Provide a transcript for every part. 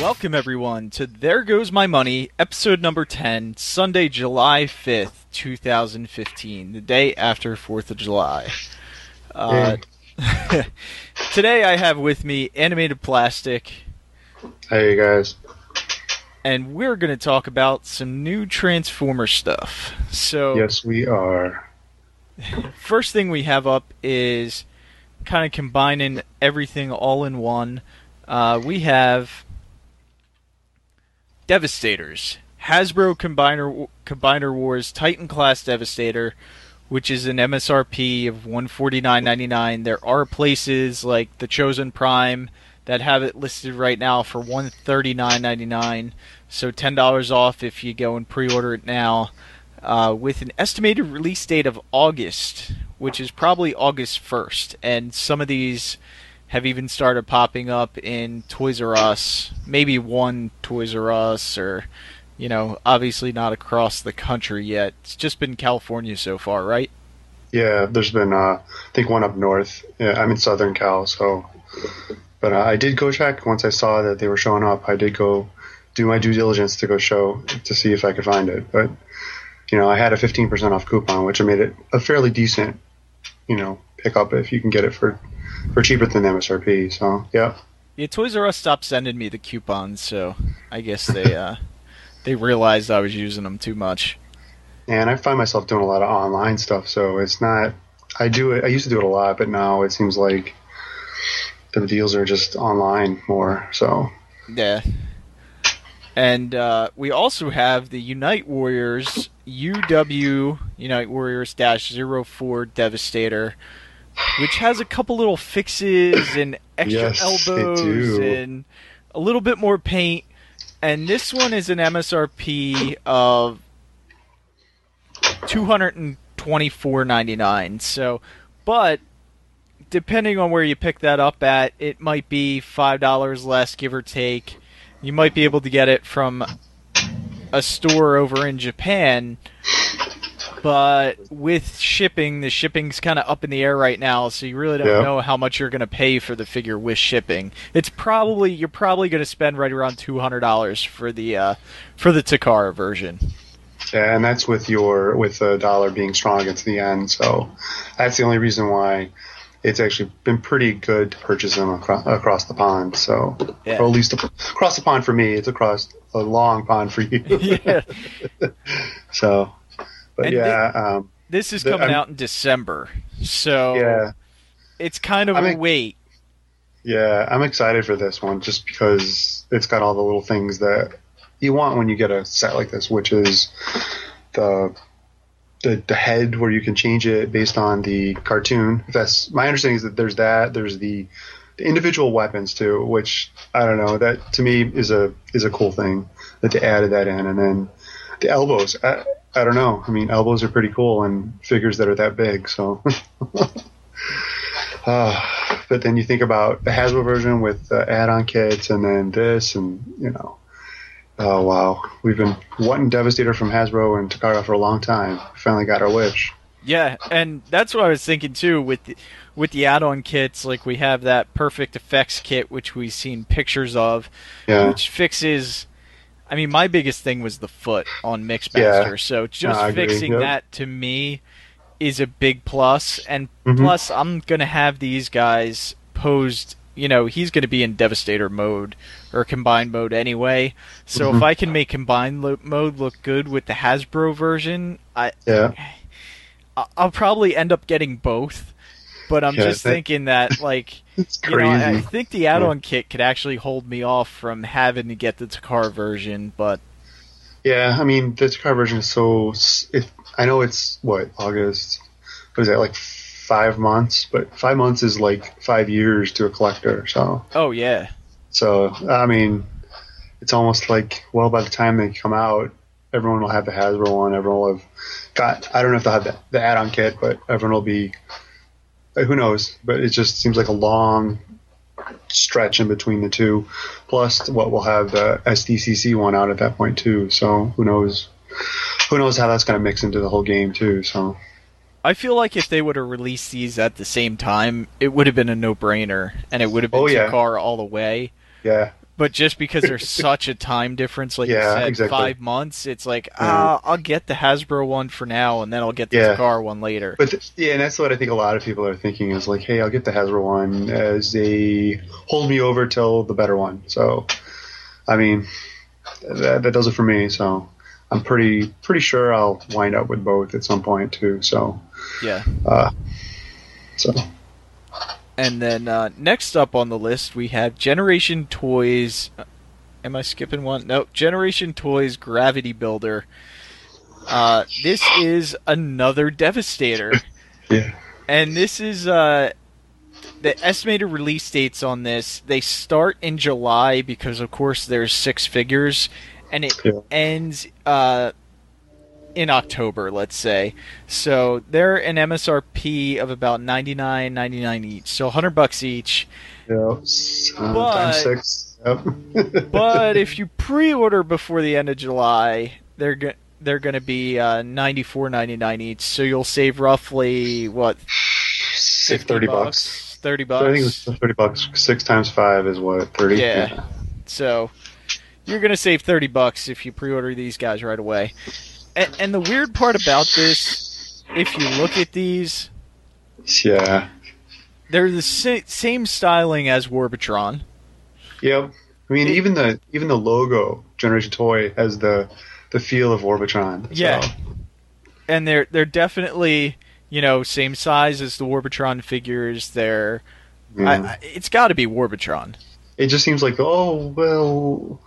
Welcome, everyone, to There Goes My Money, episode number 10, Sunday, July 5th, 2015, the day after 4th of July. Uh, today I have with me Animated Plastic, Hey guys. and we're going to talk about some new Transformer stuff. So, Yes, we are. first thing we have up is kind of combining everything all in one. Uh, we have Devastators, Hasbro Combiner Combiner Wars Titan Class Devastator, which is an MSRP of one forty nine ninety nine. There are places like the Chosen Prime that have it listed right now for one thirty nine ninety nine. So ten dollars off if you go and pre order it now uh, with an estimated release date of August, which is probably August 1st. And some of these have even started popping up in Toys R Us, maybe one Toys R Us, or, you know, obviously not across the country yet. It's just been California so far, right? Yeah, there's been uh, I think one up north. Yeah, I'm in Southern Cal, so. But uh, I did go check once I saw that they were showing up. I did go do my due diligence to go show to see if I could find it. But you know, I had a 15% off coupon, which made it a fairly decent, you know, pickup if you can get it for for cheaper than MSRP. So yeah, Yeah, Toys R Us stopped sending me the coupons, so I guess they uh, they realized I was using them too much. and I find myself doing a lot of online stuff. So it's not. I do it. I used to do it a lot, but now it seems like the deals are just online more. So Yeah. And uh, we also have the Unite Warriors UW Unite Warriors dash 04 Devastator, which has a couple little fixes and extra Yes, elbows and a little bit more paint. And this one is an MSRP of two hundred and twenty four ninety nine. So, but depending on where you pick that up at, it might be five dollars less, give or take. You might be able to get it from a store over in Japan, but with shipping, the shipping's kind of up in the air right now, so you really don't Yeah. know how much you're going to pay for the figure with shipping. It's probably you're probably going to spend right around two hundred dollars for the uh, for the Takara version. yeah, and that's with your with the dollar being strong against the yen. So that's the only reason why it's actually been pretty good to purchase them across, across the pond. So Yeah. or at least across the pond for me, it's across a long pond for you. yeah, So, but And yeah, um, this is coming I'm- out in December, so yeah. it's kind of I a wait. Yeah, I'm excited for this one just because it's got all the little things that you want when you get a set like this, which is the the, the head where you can change it based on the cartoon. If that's my understanding is that there's that. There's the, the individual weapons too, which I don't know. That to me is a is a cool thing that they added that in, and then the elbows. I, I don't know. I mean, elbows are pretty cool and figures that are that big. So. Uh, but then you think about the Hasbro version with uh, add-on kits, and then this, and you know, oh wow, we've been wanting Devastator from Hasbro and Takara for a long time. We finally got our wish. Yeah, and that's what I was thinking too with the, with the add-on kits. Like we have that Perfect Effects kit, which we've seen pictures of, Yeah, which fixes. I mean, my biggest thing was the foot on Mixmaster. Yeah. So just agree, fixing yep. that to me is a big plus. And Mhm. plus, I'm gonna have these guys posed. You know, he's gonna be in Devastator mode or combined mode anyway. So if Mhm. I can make combined lo- mode look good with the Hasbro version, I yeah, I'll probably end up getting both. But I'm Yeah, just that- thinking that, like, it's you know, crazy. I I think the add-on kit could actually hold me off from having to get the Takara version. But yeah, I mean, the Takara version is so. If I know it's what August, what is that like five months? But five months is like five years to a collector. So, oh yeah, so I mean, it's almost like well, by the time they come out, everyone will have the Hasbro one. Everyone will have got. I don't know if they'll have the, the add-on kit, but everyone will be. Who knows? But it just seems like a long stretch in between the two. Plus, what we'll have the SDCC one out at that point too. So who knows? Who knows how that's going to mix into the whole game too? So I feel like if they would have released these at the same time, it would have been a no-brainer, and it would have been Oh, yeah. All the way. yeah, but just because there's such a time difference, like Yeah, you said, exactly. five months, it's like Yeah. ah, I'll get the Hasbro one for now, and then I'll get the Yeah. Takara one later. But th- yeah, and that's what I think a lot of people are thinking is like, hey, I'll get the Hasbro one as a hold me over till the better one. So, I mean, that, that does it for me. So, I'm pretty pretty sure I'll wind up with both at some point too. So, yeah. uh, so And then uh, next up on the list, we have Generation Toys. uh, Am I skipping one? No, Generation Toys Gravity Builder. Uh, this is another Devastator, yeah, and this is uh, the estimated release dates on this. They start in July because, of course, there's six figures, and it Yeah. ends uh, in October, let's say. So they're an MSRP of about ninety nine ninety nine each, so hundred bucks each. yeah, But- times six. Yep. But if you pre-order before the end of July, they're go- they're going to be uh, ninety four ninety nine each. So you'll save roughly what Save thirty bucks. Thirty So bucks. I think it was thirty bucks. Six times five is what thirty. Yeah. So you're going to save 30 bucks if you pre-order these guys right away. And, and the weird part about this, if you look at these, Yeah. they're the sa- same styling as Warbotron. Yep. I mean, It- even the even the logo Generation Toy has the the feel of Warbotron. so- Yeah. And they're they're definitely, you know, same size as the Warbotron figures. They're yeah. I, I, it's got to be Warbotron. it just seems like oh well,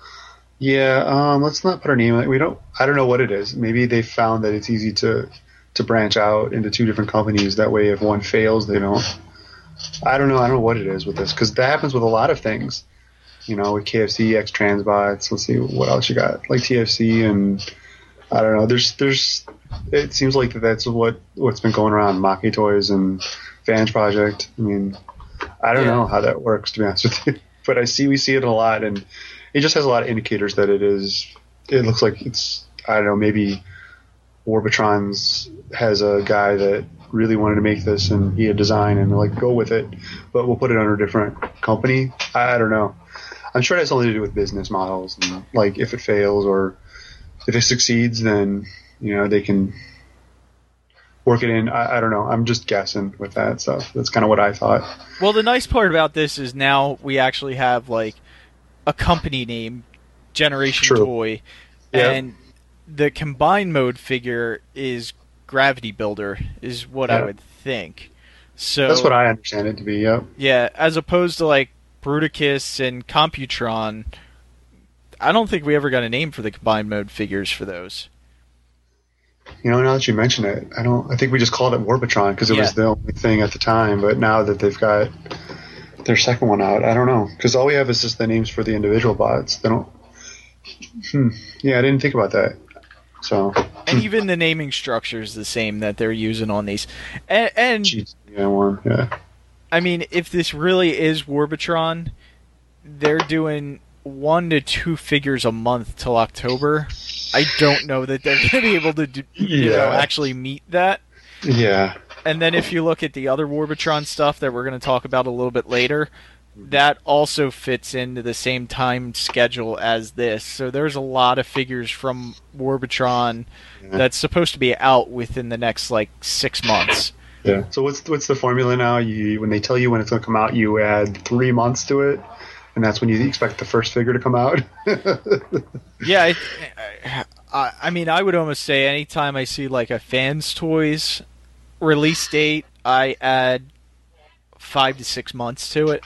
yeah. Um, let's not put our name. on it. We don't. I don't know what it is. Maybe they found that it's easy to to branch out into two different companies. That way, if one fails, they don't. I don't know. I don't know what it is with this because that happens with a lot of things. You know, with KFC, X Transbots. Let's see what else you got. Like TFC and I don't know. There's there's. It seems like that's what what's been going around. Make Toys and Fans Project. I mean, I don't Yeah. know how that works to be honest with you, but I see we see it a lot, and it just has a lot of indicators that it is. It looks like it's I don't know maybe Warbotron's has a guy that really wanted to make this and he had design and like go with it, but we'll put it under a different company. I, I don't know. I'm sure it has something to do with business models and like if it fails or if it succeeds, then you know they can work it in. I, I don't know. I'm just guessing with that stuff. That's kind of what I thought. Well, the nice part about this is now we actually have like a company name, Generation True. Toy, Yeah. and the combined mode figure is Gravity Builder, is what I would think. So That's what I understand it to be. Yep. yeah, as opposed to like Bruticus and Computron, I don't think we ever got a name for the combined mode figures for those. You know, now that you mention it, I don't. I think we just called it Warbotron because it Yeah. was the only thing at the time. But now that they've got their second one out, I don't know because all we have is just the names for the individual bots. They don't. Hmm. Yeah, I didn't think about that. So, And even the naming structure is the same that they're using on these. And, and yeah, one, yeah, I mean, if this really is Warbotron, they're doing one to two figures a month till October. I don't know that they're going to be able to, do, you know, actually meet that. yeah, And then if you look at the other Warbotron stuff that we're going to talk about a little bit later, that also fits into the same time schedule as this. So there's a lot of figures from Warbotron Yeah. that's supposed to be out within the next like six months. yeah. So what's what's the formula now? You when they tell you when it's going to come out, you add three months to it, and that's when you expect the first figure to come out. Yeah, I, I, I mean, I would almost say anytime I see like a fans toys release date, I add five to six months to it.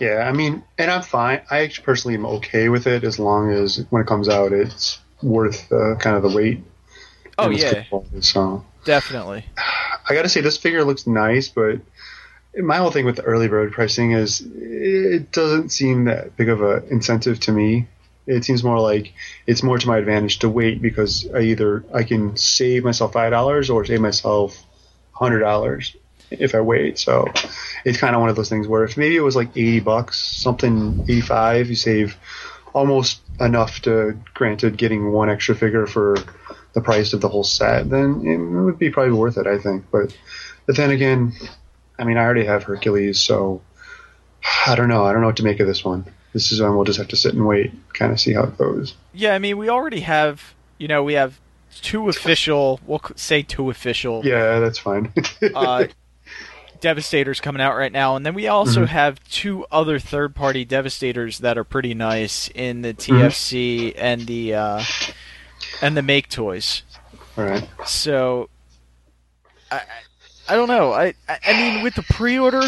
Yeah, I mean, and I'm fine. I actually personally am okay with it as long as when it comes out, it's worth uh, kind of the wait. Oh yeah, quality, So definitely. I got to say, this figure looks nice, but my whole thing with the early bird pricing is it doesn't seem that big of a incentive to me. It seems more like it's more to my advantage to wait because I either I can save myself five dollars or save myself hundred dollars if I wait. So it's kind of one of those things where if maybe it was like eighty bucks, something eighty five, you save almost enough to granted getting one extra figure for the price of the whole set, then it would be probably worth it, I think. But but then again, I mean, I already have Hercules, so I don't know. I don't know what to make of this one. this is one we'll just have to sit and wait, kind of see how it goes. Yeah, I mean, we already have, you know, we have two official, we'll say two official Yeah, that's fine. uh, Devastators coming out right now, and then we also Mhm. have two other third-party Devastators that are pretty nice in the Mm-hmm. TFC and the uh, and the Make Toys. All right. So, I I- don't know. I I mean, with the pre-order,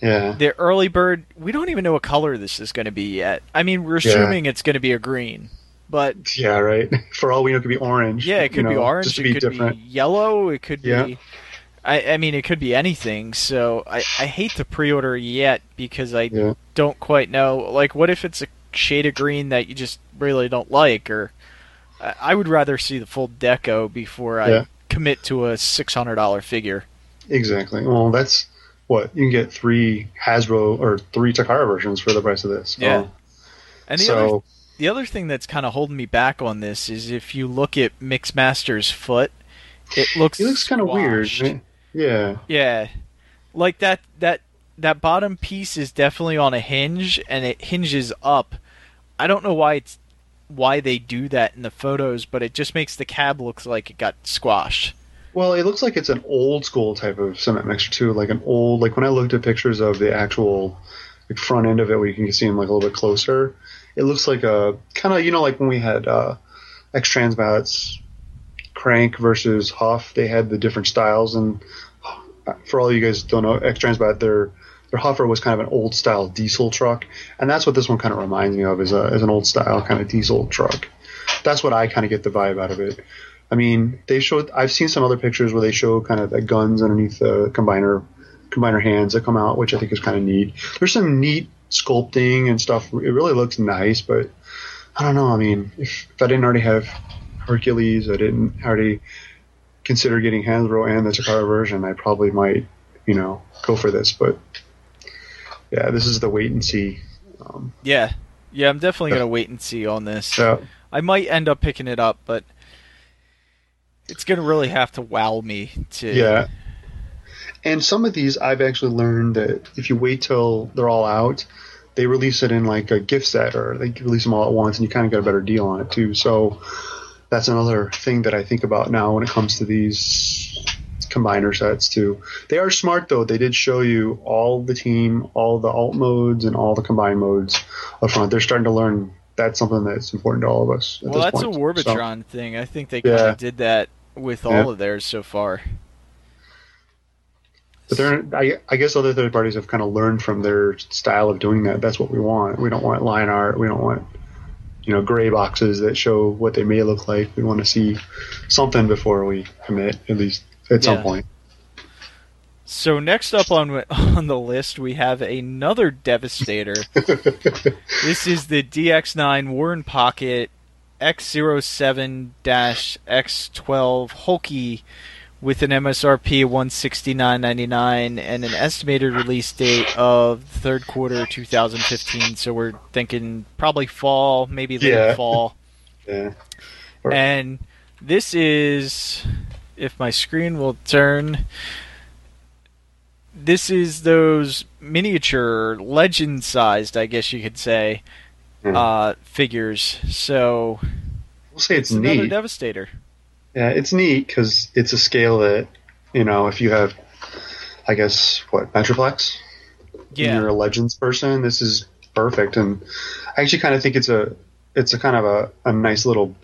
Yeah. the early bird, we don't even know what color this is going to be yet. I mean, we're Yeah. assuming it's going to be a green, but Yeah, right. For all we know, it could be orange. yeah, it could be know, orange. It be could different. be yellow. It could Yeah. be. I, I mean, it could be anything. So I, I hate to pre-order yet because I Yeah. don't quite know. Like, what if it's a shade of green that you just really don't like? Or I, I would rather see the full deco before I Yeah. commit to a six hundred dollar figure. Exactly. Well, that's what you can get three Hasbro or three Takara versions for the price of this. Yeah. Oh. And the so other the other thing that's kind of holding me back on this is if you look at Mixmaster's foot, it looks it looks kind of weird. right? Yeah. Yeah, like that that that bottom piece is definitely on a hinge and it hinges up. I don't know why it's why they do that in the photos, but it just makes the cab look like it got squashed. Well, it looks like it's an old school type of cement mixer too, like an old like when I looked at pictures of the actual like front end of it, where you can see them like a little bit closer. It looks like a kind of you know like when we had uh, X Transbots Crank versus Huff, they had the different styles, and for all you guys don't know, X Transbot their their Huffer was kind of an old style diesel truck, and that's what this one kind of reminds me of is a is an old style kind of diesel truck. That's what I kind of get the vibe out of it. I mean, they showed. I've seen some other pictures where they show kind of the guns underneath the combiner combiner hands that come out, which I think is kind of neat. There's some neat sculpting and stuff. It really looks nice, but I don't know. I mean, if, if I didn't already have Hercules, I didn't already consider getting Hasbro and the Takara version, I probably might, you know, go for this. But yeah, this is the wait and see. Um, Yeah, yeah, I'm definitely gonna wait and see on this. so I might end up picking it up, but it's gonna really have to wow me to. Yeah. And some of these, I've actually learned that if you wait till they're all out, they release it in like a gift set or they release them all at once and you kind of get a better deal on it too. So that's another thing that I think about now when it comes to these combiner sets too. They are smart though. They did show you all the team, all the alt modes and all the combine modes up front. They're starting to learn that's something that's important to all of us. Well, that's point. a Warbotron thing. I think they Yeah. kind of did that with all Yeah. of theirs so far. But they're, I, I guess other third parties have kind of learned from their style of doing that. That's what we want. We don't want line art. We don't want, you know, gray boxes that show what they may look like. We want to see something before we commit, at least at some point. So next up on on the list we have another Devastator. this is the DX9 War in Pocket X07-X12 Hulky with an MSRP of 169.99 and an estimated release date of third quarter 2015. So we're thinking probably fall, maybe late Yeah. fall. Yeah. Or- And this is, if my screen will turn, this is those miniature, legend sized, I guess you could say, Hmm. uh, figures. So we'll say it's, another neat. Devastator. Yeah, it's neat because it's a scale that, you know, if you have, I guess, what, Metroplex? and you're a Legends person, this is perfect. And I actually kind of think it's a it's a kind of a, a nice little.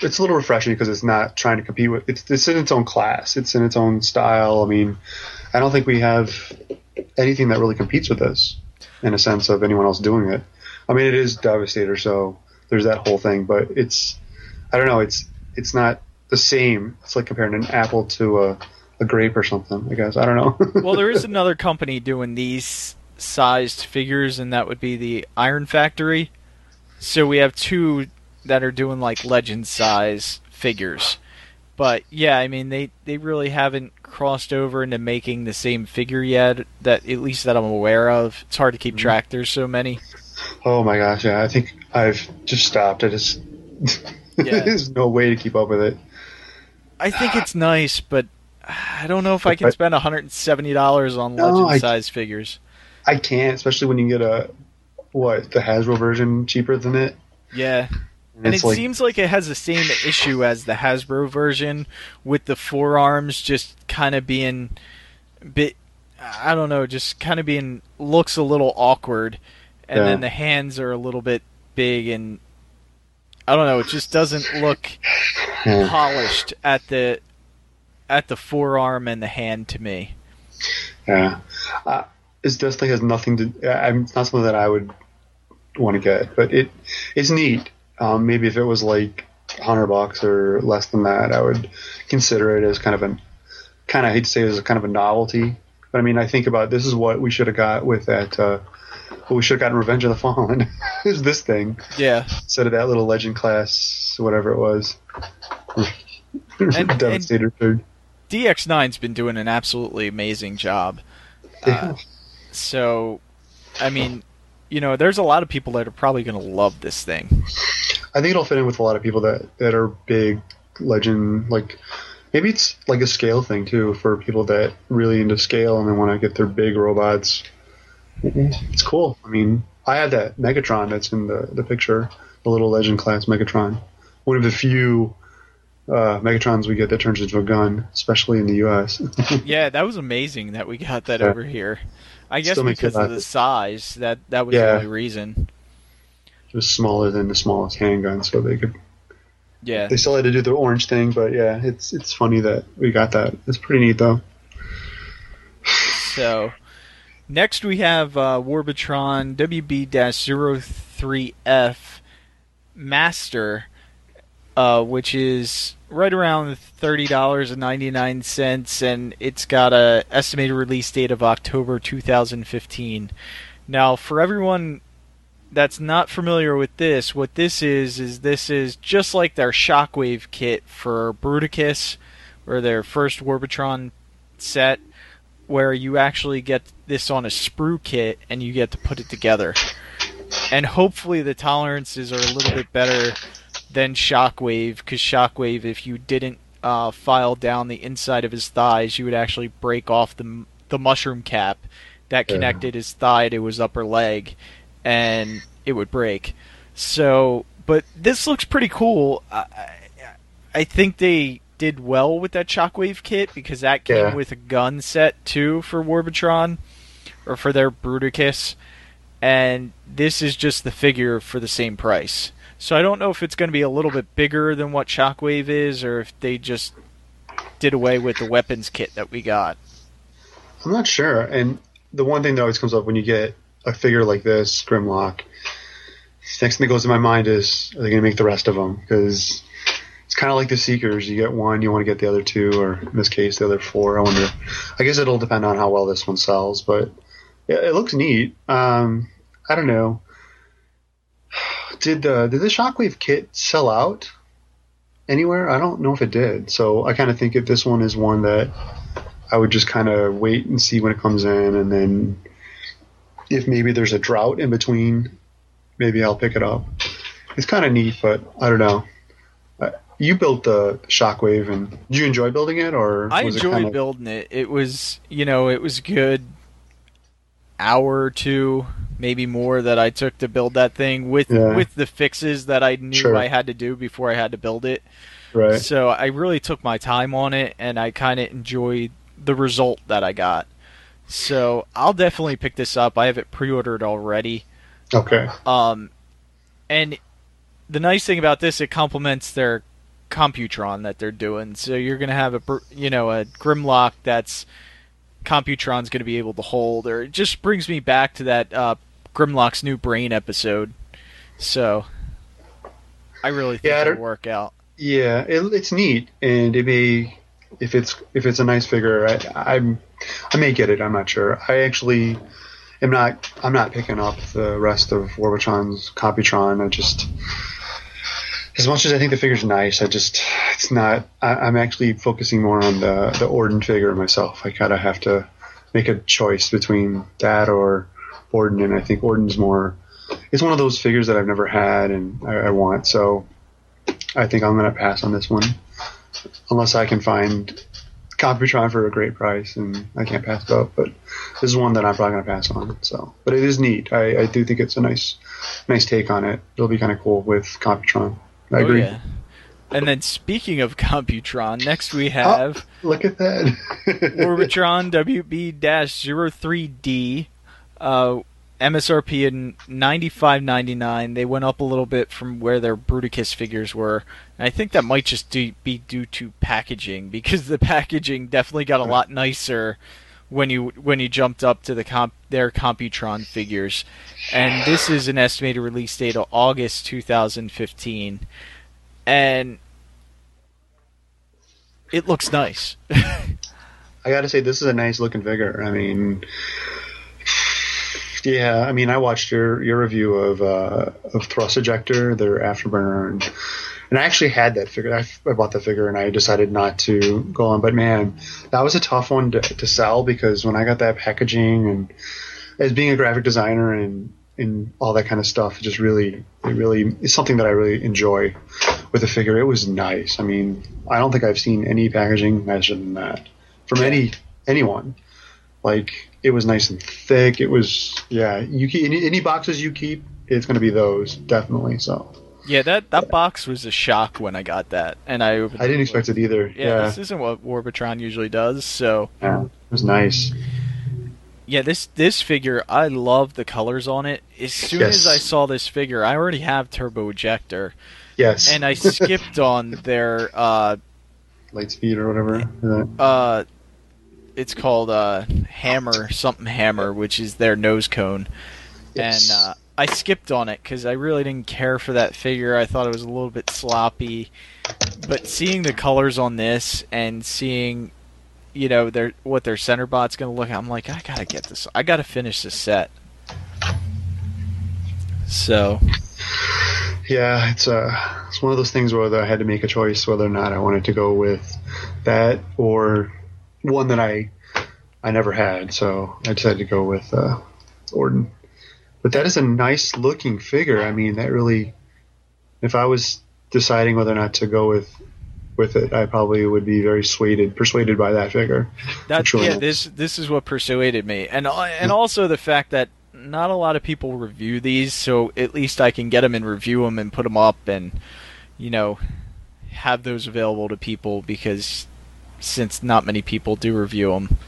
It's a little refreshing because it's not trying to compete with. It's it's in its own class. It's in its own style. I mean, I don't think we have anything that really competes with this in a sense of anyone else doing it. I mean, it is Devastator, so there's that whole thing. But it's I don't know. It's it's not the same. It's like comparing an apple to a a grape or something. I guess I don't know. well, there is another company doing these sized figures, and that would be the Iron Factory. So we have two that are doing like legend size figures. But yeah, I mean they they really haven't crossed over into making the same figure yet. That at least that I'm aware of. It's hard to keep mm-hmm. track. There's so many. Oh my gosh, yeah. I think I've just stopped. I just Yeah. there's no way to keep up with it. I think it's nice, but I don't know if I can spend 170 dollars on No, legend size figures. I can't, especially when you get a what the Hasbro version cheaper than it. Yeah. And it like, seems like it has the same issue as the Hasbro version with the forearms just kind of being bit I don't know, just kind of being looks a little awkward and yeah. then the hands are a little bit big and I don't know, it just doesn't look polished at the at the forearm and the hand to me. Yeah, uh, it definitely has nothing to. I'm not something that I would want to get, but it it's neat. Um, maybe if it was like hundred bucks or less than that, I would consider it as kind of an kind of I hate to say it as a kind of a novelty. But I mean, I think about this is what we should have got with that. Uh, what we should have gotten Revenge of the Fallen is this thing. Yeah. Instead of that little Legend class, whatever it was. and, Devastator and DX9's been doing an absolutely amazing job. Yeah. Uh, so, I mean, you know, there's a lot of people that are probably going to love this thing. I think it'll fit in with a lot of people that that are big legend like maybe it's like a scale thing too for people that really into scale and they want to get their big robots. It's cool. I mean, I had that Megatron that's in the the picture, the little legend class Megatron. One of the few uh, Megatrons we get that turns into a gun, especially in the U.S. yeah, that was amazing that we got that yeah. over here. I guess because of the size, that that was yeah. the only reason. It was smaller than the smallest handgun, so they could. Yeah. They still had to do the orange thing, but yeah, it's it's funny that we got that. It's pretty neat though. So, next we have uh, Warbotron WB-03F Master, uh, which is right around thirty dollars and it's got a estimated release date of October two thousand fifteen. Now, for everyone that's not familiar with this, what this is is this is just like their Shockwave kit for Bruticus, or their first Warbotron set, where you actually get this on a sprue kit and you get to put it together. And hopefully the tolerances are a little bit better than Shockwave, because Shockwave, if you didn't uh, file down the inside of his thighs, you would actually break off the the mushroom cap that connected his thigh to his upper leg, and it would break. So, but this looks pretty cool. I, I think they did well with that Shockwave kit because that came yeah. with a gun set too for Warbotron, or for their Bruticus, and this is just the figure for the same price. So I don't know if it's going to be a little bit bigger than what Shockwave is, or if they just did away with the weapons kit that we got. I'm not sure. And the one thing that always comes up when you get a figure like this, Grimlock, next thing that goes to my mind is, are they going to make the rest of them? Because kind of like the Seekers. You get one, you want to get the other two, or in this case, the other four. I wonder. I guess it'll depend on how well this one sells, but yeah, it looks neat. Um, I don't know did uh, did the Shockwave kit sell out anywhere? I don't know if it did. So I kind of think if this one is one that I would just kind of wait and see when it comes in, and then if maybe there's a drought in between, maybe I'll pick it up. It's kind of neat, but I don't know. You built the Shockwave, and did you enjoy building it, or I enjoyed kind of... building it. It was, you know, it was good hour or two maybe more that I took to build that thing with yeah. with the fixes that I knew sure. I had to do before I had to build it. Right. So I really took my time on it, and I kind of enjoyed the result that I got. So I'll definitely pick this up. I have it pre-ordered already. Okay. Um, and the nice thing about this, it complements their Computron that they're doing. So you're gonna have a you know a Grimlock that's Computron's going to be able to hold, or it just brings me back to that uh, Grimlock's new brain episode. So I really think yeah, it'll work out. Yeah, it, it's neat, and it may if it's if it's a nice figure, I, I'm I may get it. I'm not sure. I actually am not. I'm not picking up the rest of Warbotron's Computron. I just as much as I think the figure's nice, I just it's not. I, am actually focusing more on the the Orden figure myself. I kind of have to make a choice between that or Orden, and I think Orden's more. It's one of those figures that I've never had and I, I want. So I think I'm to pass on this one, unless I can find Computron for a great price, and I can't pass it up. But this is one that I'm probably gonna pass on. So, but it is neat. I, I do think it's a nice, nice take on it. It'll be kind of cool with Computron. I Oh, agree. yeah. And then speaking of Computron, next we have Look at that. Warbotron WB-03D, uh, MSRP in ninety five ninety nine. They went up a little bit from where their Bruticus figures were. And I think that might just do, be due to packaging because the packaging definitely got a lot nicer when you when you jumped up to the comp their Computron figures. And this is an estimated release date of August 2015. And it looks nice. I gotta say, this is a nice looking figure. I mean, yeah, I mean, I watched your your review of uh, of Thrust Ejector, their Afterburner, and and I actually had that figure. I, I bought the figure, and I decided not to go on. But man, that was a tough one to, to sell because when I got that packaging and as being a graphic designer and and all that kind of stuff, it just really, it really is something that I really enjoy with the figure. It was nice. I mean, I don't think I've seen any packaging nicer than that from any anyone. Like it was nice and thick. It was yeah. You keep any, any boxes you keep, it's going to be those definitely. So Yeah, that that box was a shock when I got that, and I opened I didn't expect it either. Yeah, Yeah, this isn't what Warbotron usually does. So yeah. it was nice. yeah, this this figure, I love the colors on it. As soon Yes. as I saw this figure, I already have Turbo Ejector, Yes, and I skipped on their uh light speed or whatever. Uh, uh, it's called uh Hammer something Hammer, which is their nose cone, yes. and uh, I skipped on it because I really didn't care for that figure. I thought it was a little bit sloppy, but seeing the colors on this and seeing, you know, their what their center bot's gonna look, I'm like, I gotta get this. I gotta finish this set. So Yeah, it's uh, it's one of those things where I had to make a choice whether or not I wanted to go with that or one that I I never had. So I decided to go with uh, Orden. But that is a nice looking figure. I mean, that really, if I was deciding whether or not to go with with it, I probably would be very swayed persuaded by that figure. that's yeah. This this is what persuaded me, and uh, and also the fact that not a lot of people review these, so at least I can get them and review them and put them up, and you know, have those available to people because since not many people do review them.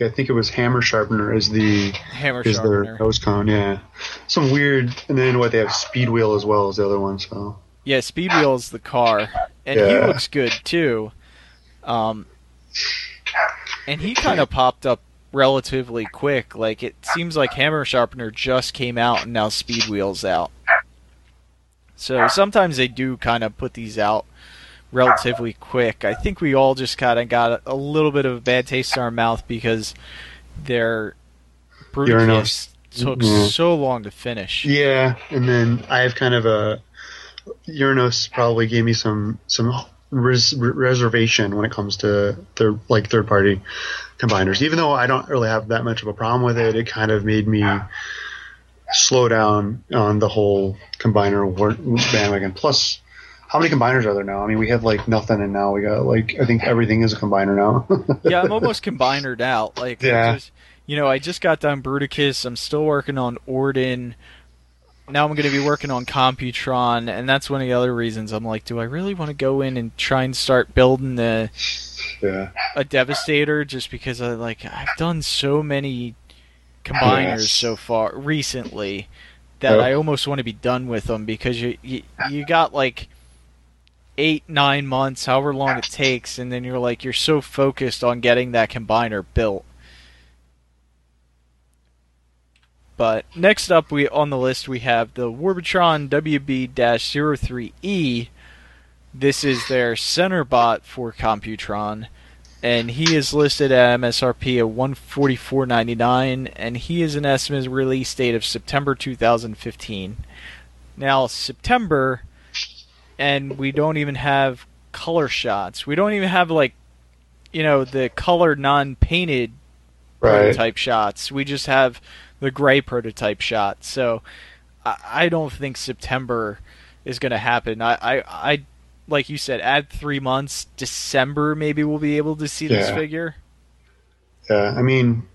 I think it was Hammer Sharpener is the Hammer is their sharpener. nose cone. Yeah, some weird. And then what they have Speed Wheel as well as the other one. So Yeah, Speedwheel's the car, and he looks good too. Um, and he kind of popped up relatively quick. Like it seems like Hammer Sharpener just came out, and now Speed Wheel's out. So sometimes they do kind of put these out relatively quick. I think we all just kind of got a, little bit of a bad taste in our mouth because their Bruticus took Yeah. so long to finish. Yeah, and then I have kind of a Uranos probably gave me some some res, reservation when it comes to their like third party combiners. Even though I don't really have that much of a problem with it, it kind of made me slow down on the whole combiner bandwagon. Plus, how many combiners are there now? I mean, we had like nothing, and now we got like I think everything is a combiner now. yeah, I'm almost combinered out. Like, Yeah. just- you know, I just got done Bruticus. I'm still working on Orden. Now I'm going to be working on Computron, and that's one of the other reasons I'm like, do I really want to go in and try and start building a, yeah. a Devastator? Just because I like I've done so many combiners Yes. so far recently that Yep. I almost want to be done with them because you you, you got like eight nine months, however long it takes, and then you're like you're so focused on getting that combiner built. But next up, we on the list we have the Warbotron WB-03E. This is their center bot for Computron, and he is listed at MSRP of 144.99, and he is an estimated release date of September 2015. Now September, and we don't even have color shots. We don't even have like, you know, the color non-painted Right. prototype shots. We just have the gray prototype shot. So I, I don't think September is going to happen. I, I I like you said, add three months. December, maybe we'll be able to see this figure. Yeah, I mean,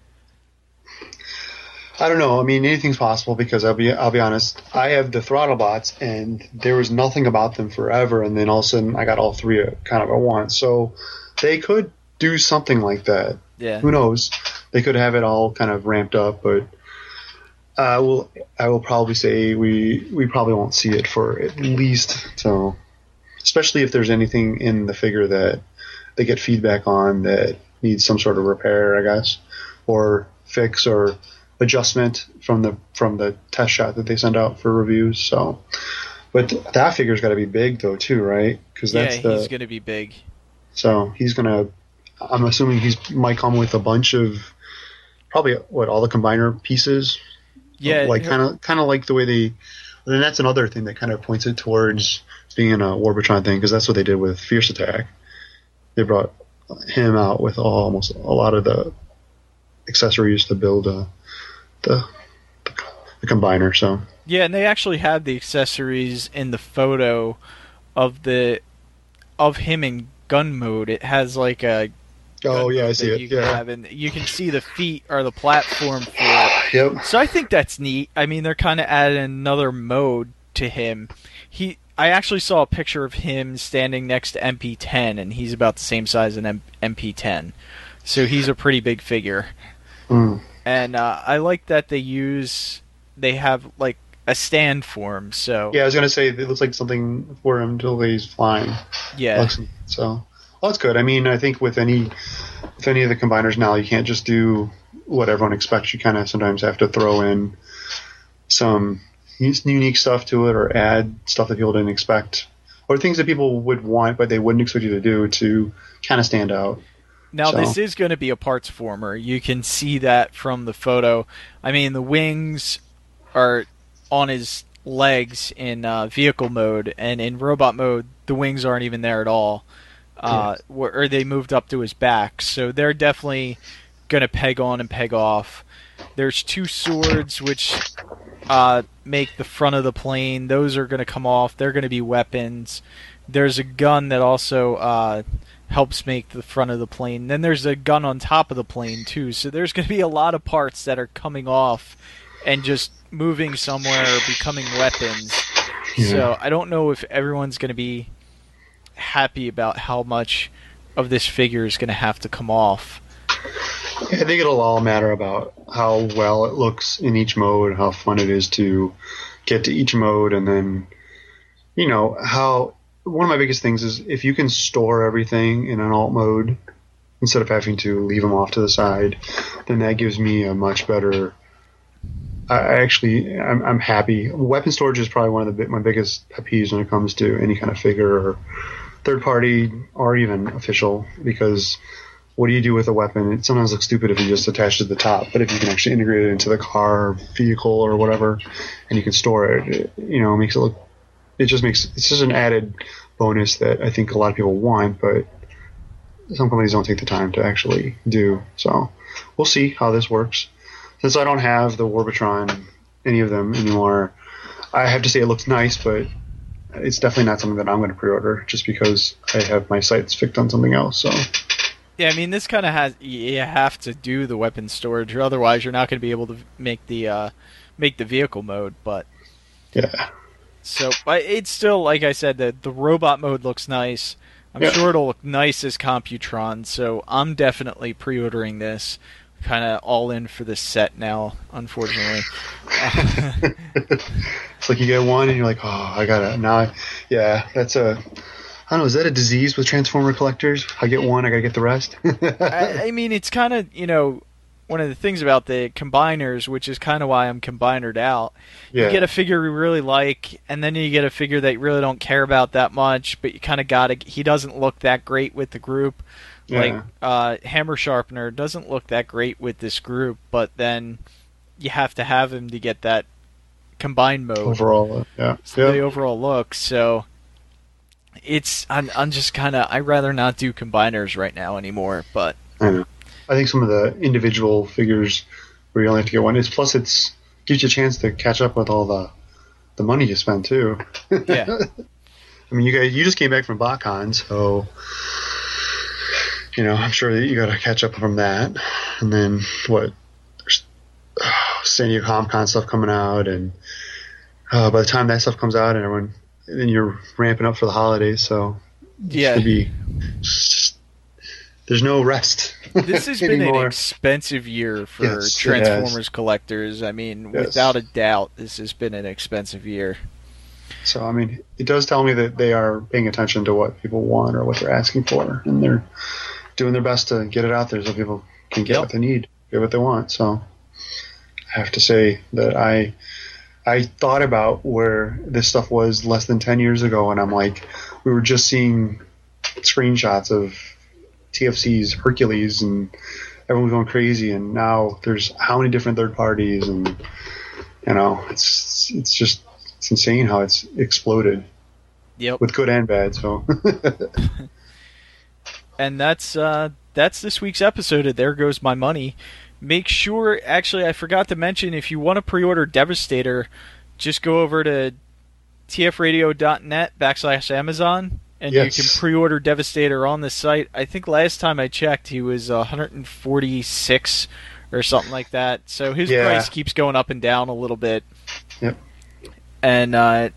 I don't know. I mean, anything's possible because I'll be I'll be honest. I have the throttle bots, and there was nothing about them forever, and then all of a sudden I got all three kind of at once. So they could do something like that. Yeah. Who knows? They could have it all kind of ramped up, but I will I will probably say we we probably won't see it for at least so. Especially if there's anything in the figure that they get feedback on that needs some sort of repair, I guess, or fix or adjustment from the from the test shot that they send out for reviews. So, but that figure's got to be big though too, right? Because Yeah, that's the he's going to be big. so he's gonna. I'm assuming he's might come with a bunch of probably what all the combiner pieces. Yeah, like kind of kind of like the way they. Then that's another thing that kind of points it towards being a Warbotron thing because that's what they did with Fierce Attack. They brought him out with all, almost a lot of the accessories to build uh, the the combiner. So Yeah, and they actually had the accessories in the photo of the of him in gun mode. It has like a oh yeah, I see it. You can Yeah. have, and you can see the feet are the platform for it. Yep. So I think that's neat. I mean, they're kind of adding another mode to him. He, I actually saw a picture of him standing next to MP10, and he's about the same size as an MP10. So he's a pretty big figure. Mm. And uh, I like that they use, they have like a stand for him. So Yeah, I was gonna say it looks like something for him until he's flying. yeah. So, well, that's good. I mean, I think with any with any of the combiners now, you can't just do what everyone expects. You kind of sometimes have to throw in some unique stuff to it, or add stuff that people didn't expect, or things that people would want but they wouldn't expect you to do to kind of stand out. Now So- this is going to be a parts former. You can see that from the photo. I mean, the wings are on his legs in uh, vehicle mode, and in robot mode, the wings aren't even there at all. Uh, wh- Or they moved up to his back, so they're definitely going to peg on and peg off. There's two swords which uh, make the front of the plane. Those are going to come off. They're going to be weapons. There's a gun that also uh, helps make the front of the plane. Then there's a gun on top of the plane too. So there's going to be a lot of parts that are coming off and just moving somewhere or becoming weapons. So I don't know if everyone's going to be happy about how much of this figure is going to have to come off. I think it'll all matter about how well it looks in each mode, how fun it is to get to each mode, and then, you know, how. One of my biggest things is if you can store everything in an alt mode instead of having to leave them off to the side, then that gives me a much better. I actually, I'm, I'm happy. Weapon storage is probably one of the my biggest pet peeves when it comes to any kind of figure or third party or even official because what do you do with a weapon? It sometimes looks stupid if you just attach it to the top, but if you can actually integrate it into the car, vehicle, or whatever, and you can store it, it you know, makes it look. It just makes it's just an added bonus that I think a lot of people want, but some companies don't take the time to actually do. So we'll see how this works. Since I don't have the Warbotron, any of them anymore, I have to say it looks nice, but it's definitely not something that I'm going to pre-order just because I have my sights fixed on something else. So. Yeah, I mean, this kind of has you have to do the weapon storage, or otherwise you're not going to be able to make the uh, make the vehicle mode. But Yeah. So, it's still like I said, the the robot mode looks nice. I'm Yeah. sure it'll look nice as Computron. So I'm definitely pre-ordering this. Kind of all in for this set now, unfortunately. it's like you get one and you're like, oh, I gotta now. I, yeah, that's a. I don't know. Is that a disease with Transformer collectors? I get one, I gotta get the rest. I, I mean, it's kind of you know one of the things about the combiners, which is kind of why I'm combinered out. yeah. You get a figure you really like, and then you get a figure that you really don't care about that much, but you kind of got to. He doesn't look that great with the group. Like uh, Hammer Sharpener doesn't look that great with this group, but then you have to have him to get that combined mode overall. Uh, yeah. the overall look. So it's I'm, I'm just kind of I'd rather not do combiners right now anymore. But know. I think some of the individual figures where you only have to get one is plus it's gives you a chance to catch up with all the the money you spend too. Yeah. I mean, you guys, you just came back from BotCon, so you know, I'm sure that you got to catch up from that. And then what? There's oh, San Diego Comic Con stuff coming out, and uh, by the time that stuff comes out, and everyone, then you're ramping up for the holidays, so Yeah. be just, there's no rest. This has been an expensive year for Yes. Transformers collectors. I mean, Yes. without a doubt, this has been an expensive year. So I mean, it does tell me that they are paying attention to what people want or what they're asking for, and they're doing their best to get it out there so people can get Yep. what they need, get what they want. So I have to say that I I thought about where this stuff was less than ten years ago, and I'm like, we were just seeing screenshots of TFC's Hercules, and everyone's going crazy, and now there's how many different third parties, and you know, it's it's just it's insane how it's exploded Yep. with good and bad. So and that's uh, that's this week's episode of There Goes My Money. Make sure, actually, I forgot to mention, if you want to pre-order Devastator, just go over to tfradio.net backslash Amazon, and Yes. you can pre-order Devastator on the site. I think last time I checked, he was 146 or something like that. So his Yeah. price keeps going up and down a little bit. Yep. And uh,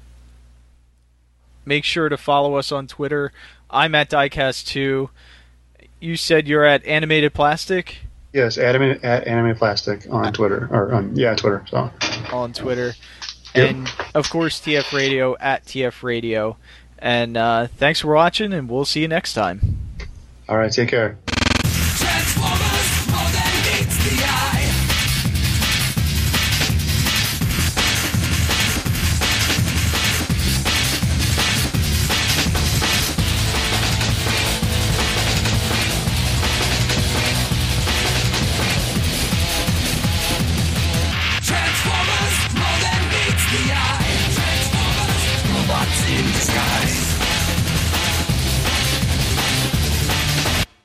make sure to follow us on Twitter. I'm at Diecast2. You said you're at Animated Plastic yes, anime at anime plastic on Twitter or on yeah Twitter. So on Twitter. Yep. And of course, TF Radio at TF Radio. And uh, thanks for watching, and we'll see you next time. all right, take care.